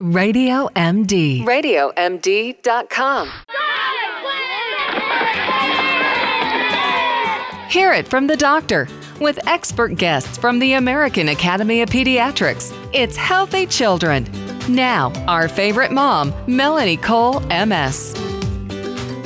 Radio MD. RadioMD.com. Hear it from the doctor with expert guests from the American Academy of Pediatrics. It's Healthy Children. Now, our favorite mom, Melanie Cole, MS.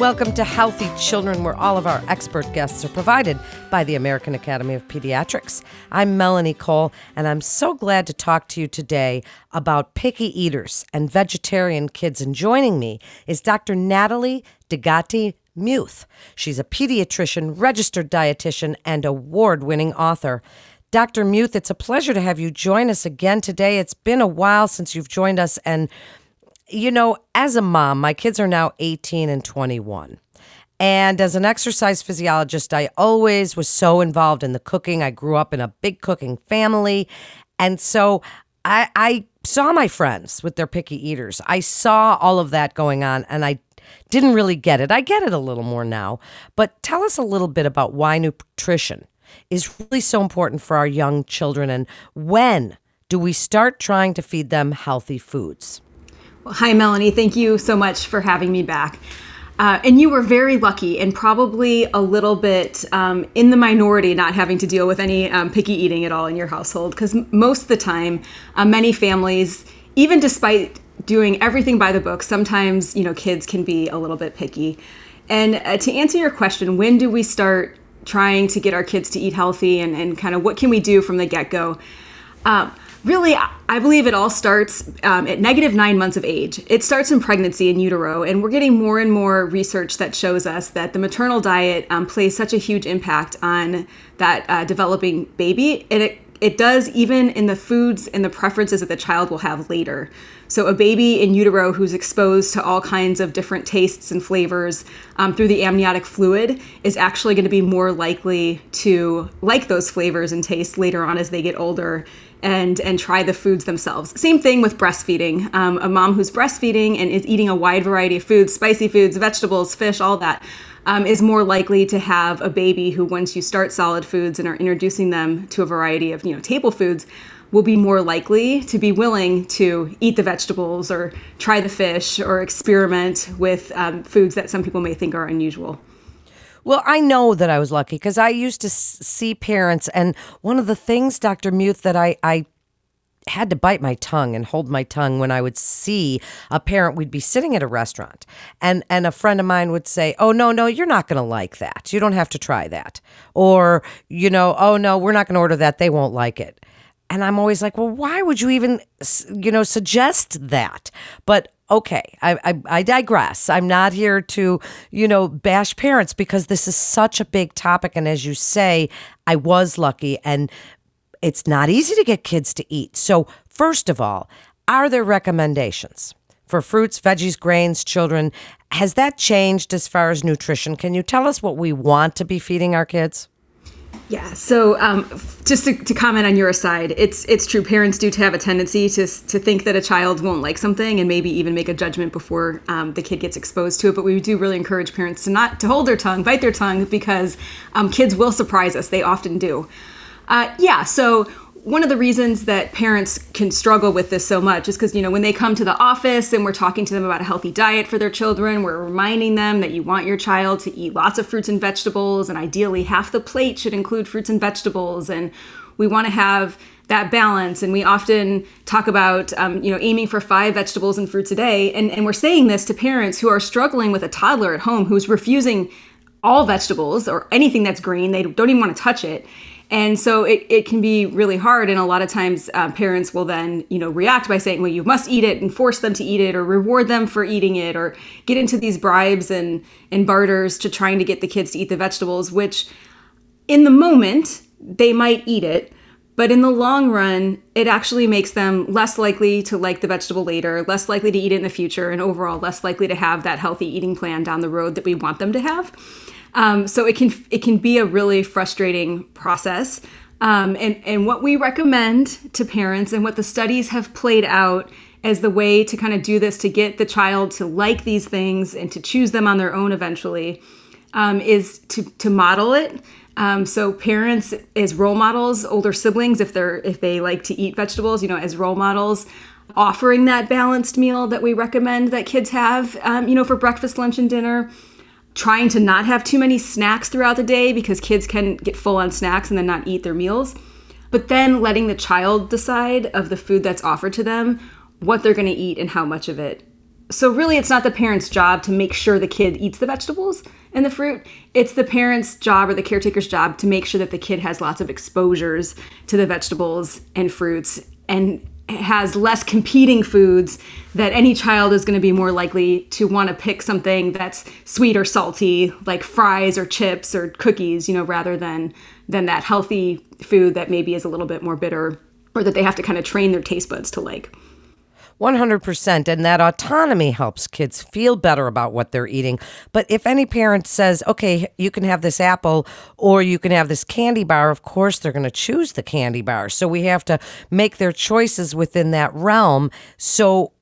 Welcome to Healthy Children, where all of our expert guests are provided by the American Academy of Pediatrics. I'm Melanie Cole, and I'm so glad to talk to you today about picky eaters and vegetarian kids. And joining me is Dr. Natalie Digate Muth. She's a pediatrician, registered dietitian, and award winning author. Dr. Muth, it's a pleasure to have you join us again today. It's been a while since you've joined us, and you know, as a mom, my kids are now 18 and 21. And as an exercise physiologist, I always was so involved in the cooking. I grew up in a big cooking family. And so I, I saw my friends with their picky eaters. I saw all of that going on and I didn't really get it. I get it a little more now. But tell us a little bit about why nutrition is really so important for our young children and when do we start trying to feed them healthy foods? Well, hi, Melanie. Thank you so much for having me back. Uh, and you were very lucky and probably a little bit um, in the minority not having to deal with any um, picky eating at all in your household because most of the time uh, many families even despite doing everything by the book sometimes you know kids can be a little bit picky and uh, to answer your question when do we start trying to get our kids to eat healthy and, and kind of what can we do from the get-go um, really, I believe it all starts um, at negative nine months of age. It starts in pregnancy in utero, and we're getting more and more research that shows us that the maternal diet um, plays such a huge impact on that uh, developing baby. And it, it does even in the foods and the preferences that the child will have later. So, a baby in utero who's exposed to all kinds of different tastes and flavors um, through the amniotic fluid is actually going to be more likely to like those flavors and tastes later on as they get older and and try the foods themselves. Same thing with breastfeeding. Um, a mom who's breastfeeding and is eating a wide variety of foods, spicy foods, vegetables, fish, all that. Um, is more likely to have a baby who, once you start solid foods and are introducing them to a variety of you know table foods, will be more likely to be willing to eat the vegetables or try the fish or experiment with um, foods that some people may think are unusual. Well, I know that I was lucky because I used to see parents, and one of the things, Dr. Muth, that I, I had to bite my tongue and hold my tongue when I would see a parent. We'd be sitting at a restaurant, and and a friend of mine would say, "Oh no, no, you're not going to like that. You don't have to try that." Or you know, "Oh no, we're not going to order that. They won't like it." And I'm always like, "Well, why would you even, you know, suggest that?" But okay, I, I, I, digress. I'm not here to, you know, bash parents because this is such a big topic. And as you say, I was lucky and it's not easy to get kids to eat. So, first of all, are there recommendations for fruits, veggies, grains, children? Has that changed as far as nutrition? Can you tell us what we want to be feeding our kids? Yeah. So um, just to, to, comment on your side, it's it's true. Parents do have a tendency to to think that a child won't like something and maybe even make a judgment before um, the kid gets exposed to it. But we do really encourage parents to not to hold their tongue, bite their tongue, because um, kids will surprise us. They often do. Uh, yeah. So one of the reasons that parents can struggle with this so much is because you know when they come to the office and we're talking to them about a healthy diet for their children we're reminding them that you want your child to eat lots of fruits and vegetables and ideally half the plate should include fruits and vegetables and we want to have that balance. And we often talk about um, you know aiming for five vegetables and fruits a day and, and we're saying this to parents who are struggling with a toddler at home who's refusing all vegetables or anything that's green. They don't even want to touch it and so it, it can be really hard and a lot of times uh, parents will then you know react by saying well you must eat it and force them to eat it or reward them for eating it or get into these bribes and and barters to trying to get the kids to eat the vegetables which in the moment they might eat it but in the long run it actually makes them less likely to like the vegetable later less likely to eat it in the future and overall less likely to have that healthy eating plan down the road that we want them to have um, so it can it can be a really frustrating process. Um, and and what we recommend to parents and what the studies have played out as the way to kind of do this to get the child to like these things and to choose them on their own eventually um, is to to model it. Um, so parents as role models, older siblings if they're if they like to eat vegetables, you know, as role models, offering that balanced meal that we recommend that kids have, um, you know, for breakfast, lunch, and dinner. Trying to not have too many snacks throughout the day because kids can get full on snacks and then not eat their meals. But then letting the child decide of the food that's offered to them what they're going to eat and how much of it. So, really, it's not the parent's job to make sure the kid eats the vegetables and the fruit. It's the parent's job or the caretaker's job to make sure that the kid has lots of exposures to the vegetables and fruits and has less competing foods that any child is going to be more likely to want to pick something that's sweet or salty like fries or chips or cookies you know rather than than that healthy food that maybe is a little bit more bitter or that they have to kind of train their taste buds to like 100%. And that autonomy helps kids feel better about what they're eating. But if any parent says, okay, you can have this apple or you can have this candy bar, of course they're going to choose the candy bar. So we have to make their choices within that realm. So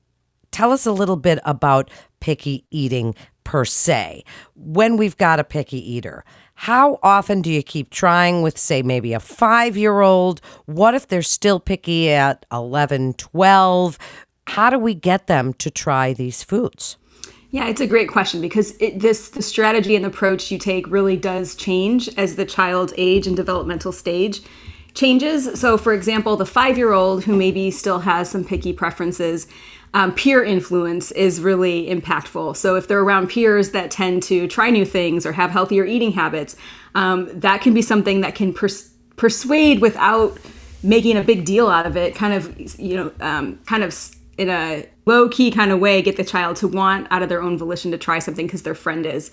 tell us a little bit about picky eating per se. When we've got a picky eater, how often do you keep trying with, say, maybe a five year old? What if they're still picky at 11, 12? How do we get them to try these foods? Yeah, it's a great question because it, this the strategy and approach you take really does change as the child's age and developmental stage changes. So, for example, the five year old who maybe still has some picky preferences, um, peer influence is really impactful. So, if they're around peers that tend to try new things or have healthier eating habits, um, that can be something that can pers- persuade without making a big deal out of it. Kind of, you know, um, kind of in a low key kind of way get the child to want out of their own volition to try something because their friend is.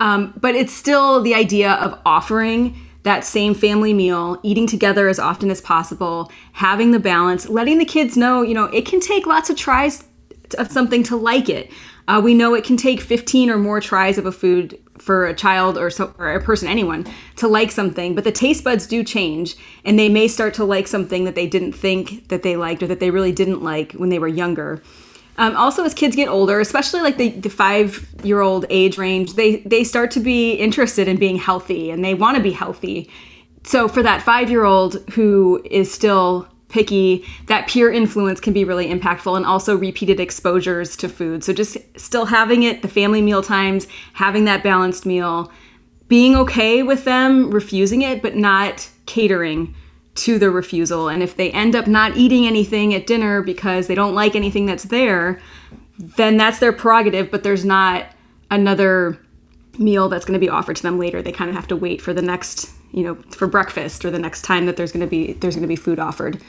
Um, but it's still the idea of offering that same family meal, eating together as often as possible, having the balance, letting the kids know, you know, it can take lots of tries of something to like it. Uh, we know it can take 15 or more tries of a food for a child or, so, or a person, anyone, to like something, but the taste buds do change and they may start to like something that they didn't think that they liked or that they really didn't like when they were younger. Um, also, as kids get older, especially like the, the five year old age range, they, they start to be interested in being healthy and they want to be healthy. So, for that five year old who is still picky, that peer influence can be really impactful and also repeated exposures to food. So just still having it, the family meal times, having that balanced meal, being okay with them refusing it, but not catering to the refusal. And if they end up not eating anything at dinner because they don't like anything that's there, then that's their prerogative, but there's not another meal that's going to be offered to them later. They kind of have to wait for the next you know, for breakfast or the next time that there's going to be there's going to be food offered.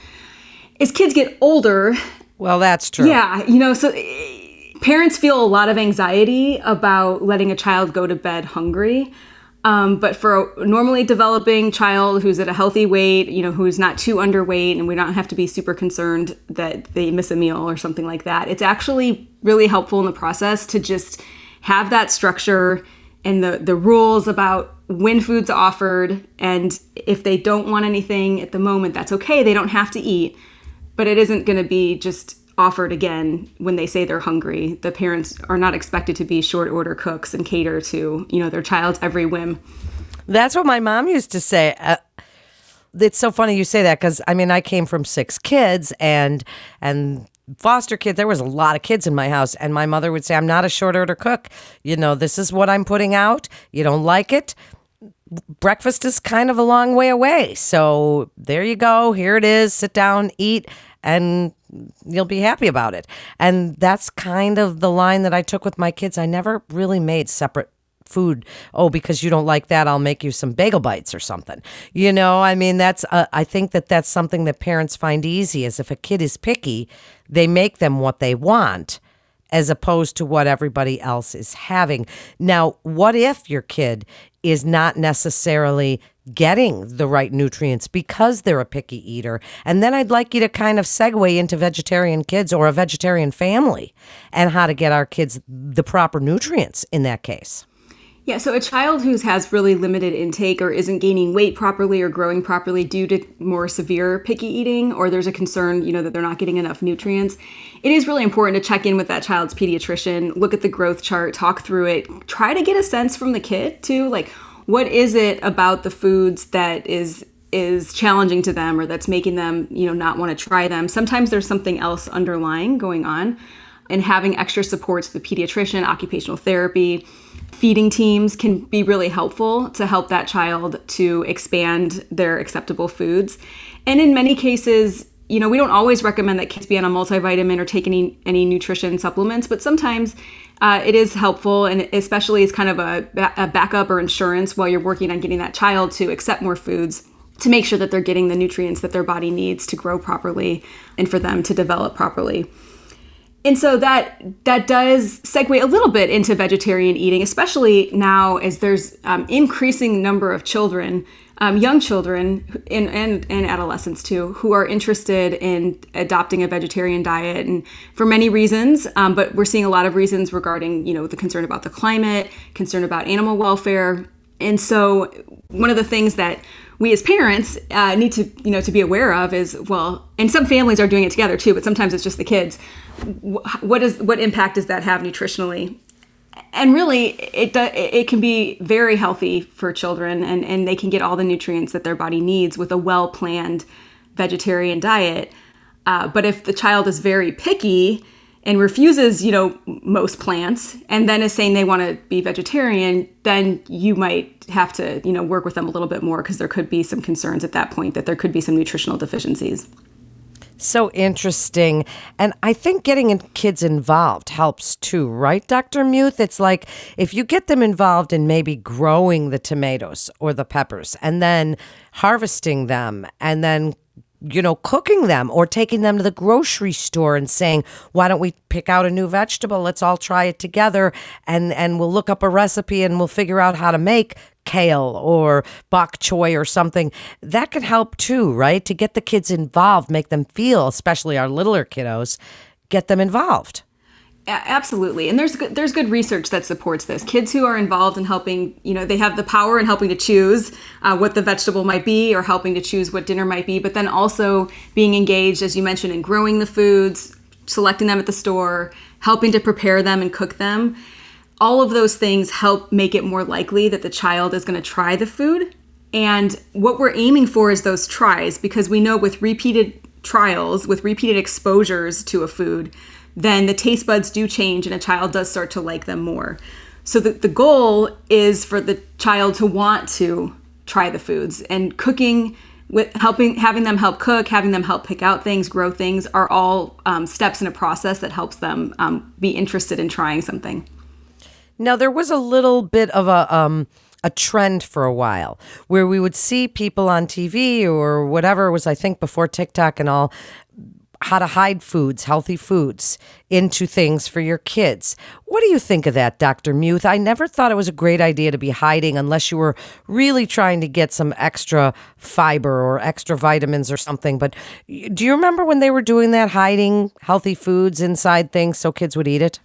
As kids get older, well, that's true. Yeah, you know, so parents feel a lot of anxiety about letting a child go to bed hungry. Um, but for a normally developing child who's at a healthy weight, you know, who's not too underweight, and we don't have to be super concerned that they miss a meal or something like that, it's actually really helpful in the process to just have that structure and the, the rules about when food's offered and if they don't want anything at the moment that's okay they don't have to eat. But it isn't going to be just offered again when they say they're hungry. The parents are not expected to be short order cooks and cater to you know their child's every whim. That's what my mom used to say. Uh, it's so funny you say that because i mean i came from six kids and and foster kids there was a lot of kids in my house and my mother would say i'm not a short order cook. You know this is what i'm putting out. You don't like it breakfast is kind of a long way away. So there you go. Here it is. Sit down, eat, and you'll be happy about it. And that's kind of the line that I took with my kids. I never really made separate food. Oh, because you don't like that, I'll make you some bagel bites or something. You know, I mean, that's, uh, I think that that's something that parents find easy is if a kid is picky, they make them what they want as opposed to what everybody else is having. Now, what if your kid is not necessarily getting the right nutrients because they're a picky eater. And then I'd like you to kind of segue into vegetarian kids or a vegetarian family and how to get our kids the proper nutrients in that case. Yeah, so a child who has really limited intake or isn't gaining weight properly or growing properly due to more severe picky eating, or there's a concern, you know, that they're not getting enough nutrients, it is really important to check in with that child's pediatrician, look at the growth chart, talk through it, try to get a sense from the kid too, like what is it about the foods that is is challenging to them or that's making them, you know, not want to try them. Sometimes there's something else underlying going on. And having extra supports, the pediatrician, occupational therapy, feeding teams can be really helpful to help that child to expand their acceptable foods. And in many cases, you know, we don't always recommend that kids be on a multivitamin or take any any nutrition supplements, but sometimes uh, it is helpful, and especially as kind of a, a backup or insurance while you're working on getting that child to accept more foods to make sure that they're getting the nutrients that their body needs to grow properly and for them to develop properly and so that that does segue a little bit into vegetarian eating, especially now as there's um, increasing number of children, um, young children, and, and and adolescents too, who are interested in adopting a vegetarian diet, and for many reasons. Um, but we're seeing a lot of reasons regarding you know the concern about the climate, concern about animal welfare, and so one of the things that we as parents uh, need to you know to be aware of is well and some families are doing it together too but sometimes it's just the kids what is what impact does that have nutritionally and really it do, it can be very healthy for children and and they can get all the nutrients that their body needs with a well planned vegetarian diet uh, but if the child is very picky and refuses, you know, most plants and then is saying they want to be vegetarian, then you might have to, you know, work with them a little bit more because there could be some concerns at that point that there could be some nutritional deficiencies. So interesting. And I think getting kids involved helps too, right, Dr. Muth? It's like if you get them involved in maybe growing the tomatoes or the peppers and then harvesting them and then you know, cooking them or taking them to the grocery store and saying, "Why don't we pick out a new vegetable? Let's all try it together and and we'll look up a recipe and we'll figure out how to make kale or bok choy or something." That could help too, right? To get the kids involved, make them feel, especially our littler kiddos, get them involved absolutely and there's good, there's good research that supports this kids who are involved in helping you know they have the power in helping to choose uh, what the vegetable might be or helping to choose what dinner might be but then also being engaged as you mentioned in growing the foods selecting them at the store helping to prepare them and cook them all of those things help make it more likely that the child is going to try the food. And what we're aiming for is those tries because we know with repeated trials with repeated exposures to a food then the taste buds do change and a child does start to like them more. So the, the goal is for the child to want to try the foods. And cooking with helping having them help cook having them help pick out things grow things are all um, steps in a process that helps them um, be interested in trying something now there was a little bit of a um, a trend for a while where we would see people on TV or whatever it was I think before TikTok and all how to hide foods, healthy foods, into things for your kids. What do you think of that, Dr. Muth? I never thought it was a great idea to be hiding unless you were really trying to get some extra fiber or extra vitamins or something. But do you remember when they were doing that, hiding healthy foods inside things so kids would eat it?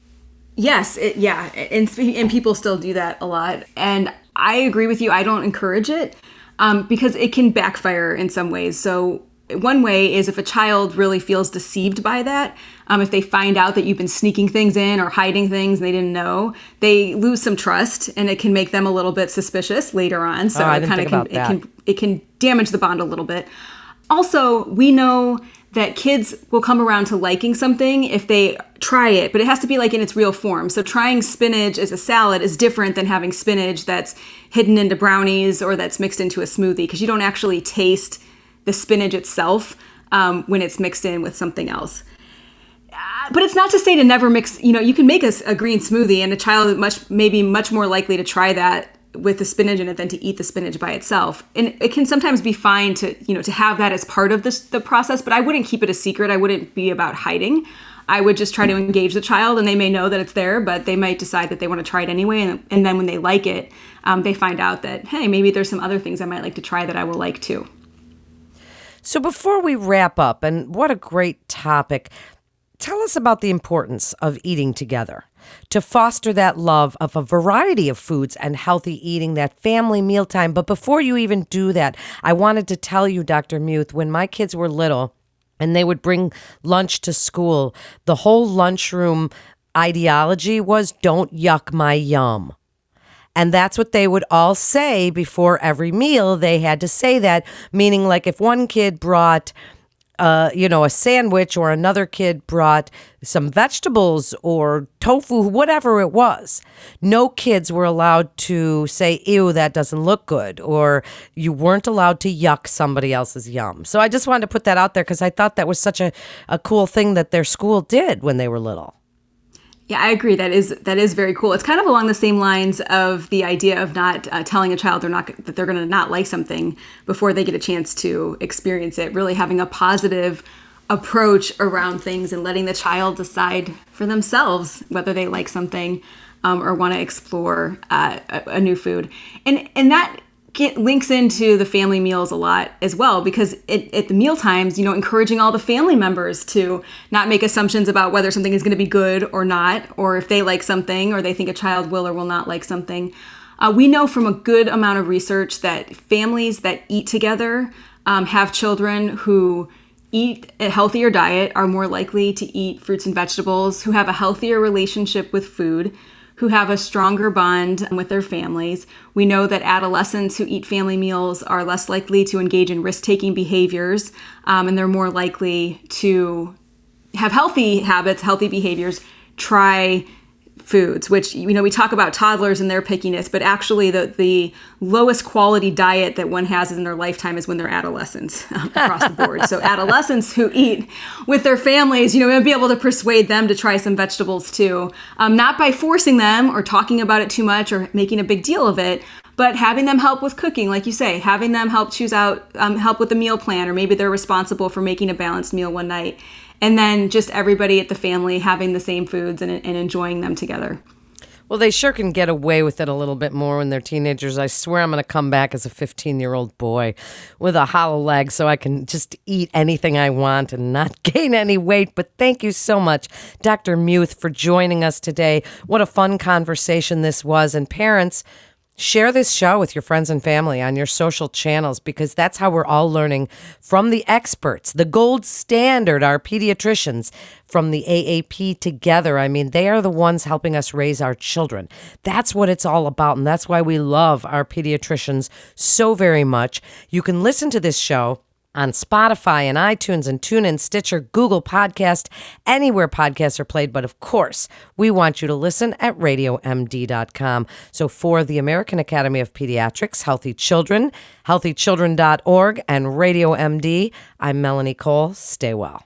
Yes, it, yeah, and and people still do that a lot, and I agree with you. I don't encourage it um, because it can backfire in some ways. So one way is if a child really feels deceived by that, um, if they find out that you've been sneaking things in or hiding things and they didn't know, they lose some trust and it can make them a little bit suspicious later on. So oh, it kind of can, it can it can damage the bond a little bit. Also, we know that kids will come around to liking something if they try it, but it has to be like in its real form. So trying spinach as a salad is different than having spinach that's hidden into brownies or that's mixed into a smoothie because you don't actually taste the spinach itself um, when it's mixed in with something else. Uh, but it's not to say to never mix. You know, you can make a, a green smoothie, and a child much maybe much more likely to try that with the spinach in it than to eat the spinach by itself. And it can sometimes be fine to you know to have that as part of this, the process. But I wouldn't keep it a secret. I wouldn't be about hiding. I would just try to engage the child, and they may know that it's there, but they might decide that they want to try it anyway. And, and then when they like it, um, they find out that hey, maybe there's some other things I might like to try that I will like too. So before we wrap up, and what a great topic, tell us about the importance of eating together to foster that love of a variety of foods and healthy eating, that family mealtime. But before you even do that, I wanted to tell you, Dr. Muth, when my kids were little, and they would bring lunch to school. The whole lunchroom ideology was don't yuck my yum. And that's what they would all say before every meal. They had to say that, meaning, like, if one kid brought, uh, you know, a sandwich or another kid brought some vegetables or tofu, whatever it was, no kids were allowed to say, ew, that doesn't look good, or you weren't allowed to yuck somebody else's yum. So I just wanted to put that out there because I thought that was such a, a cool thing that their school did when they were little. Yeah, I agree. That is that is very cool. It's kind of along the same lines of the idea of not uh, telling a child they're not that they're going to not like something before they get a chance to experience it. Really having a positive approach around things and letting the child decide for themselves whether they like something um, or want to explore uh, a, a new food. And and that get, links into the family meals a lot as well because it, at the meal times, you know, encouraging all the family members to not make assumptions about whether something is going to be good or not, or if they like something or they think a child will or will not like something. Uh, we know from a good amount of research that families that eat together um, have children who eat a healthier diet are more likely to eat fruits and vegetables, who have a healthier relationship with food, who have a stronger bond with their families. We know that adolescents who eat family meals are less likely to engage in risk taking behaviors um, and they're more likely to have healthy habits, healthy behaviors, try foods, which you know we talk about toddlers and their pickiness, but actually the the lowest quality diet that one has in their lifetime is when they're adolescents um, across the board. So adolescents who eat with their families, you know, and be able to persuade them to try some vegetables too, um, not by forcing them or talking about it too much or making a big deal of it, but having them help with cooking, like you say, having them help choose out, um, help with the meal plan, or maybe they're responsible for making a balanced meal one night and then just everybody at the family having the same foods and, and enjoying them together. Well, they sure can get away with it a little bit more when they're teenagers. I swear I'm going to come back as a 15 year old boy with a hollow leg so I can just eat anything I want and not gain any weight. But thank you so much, Dr. Muth, for joining us today. What a fun conversation this was. And parents, Share this show with your friends and family on your social channels because that's how we're all learning from the experts, the gold standard, our pediatricians from the AAP together. I mean, they are the ones helping us raise our children. That's what it's all about. And that's why we love our pediatricians so very much. You can listen to this show on Spotify and iTunes and TuneIn, Stitcher, Google Podcast, anywhere podcasts are played. But of course, we want you to listen at radiomd.com. So for the American Academy of Pediatrics, Healthy Children, healthychildren.org, and Radio MD, I'm Melanie Cole. Stay well.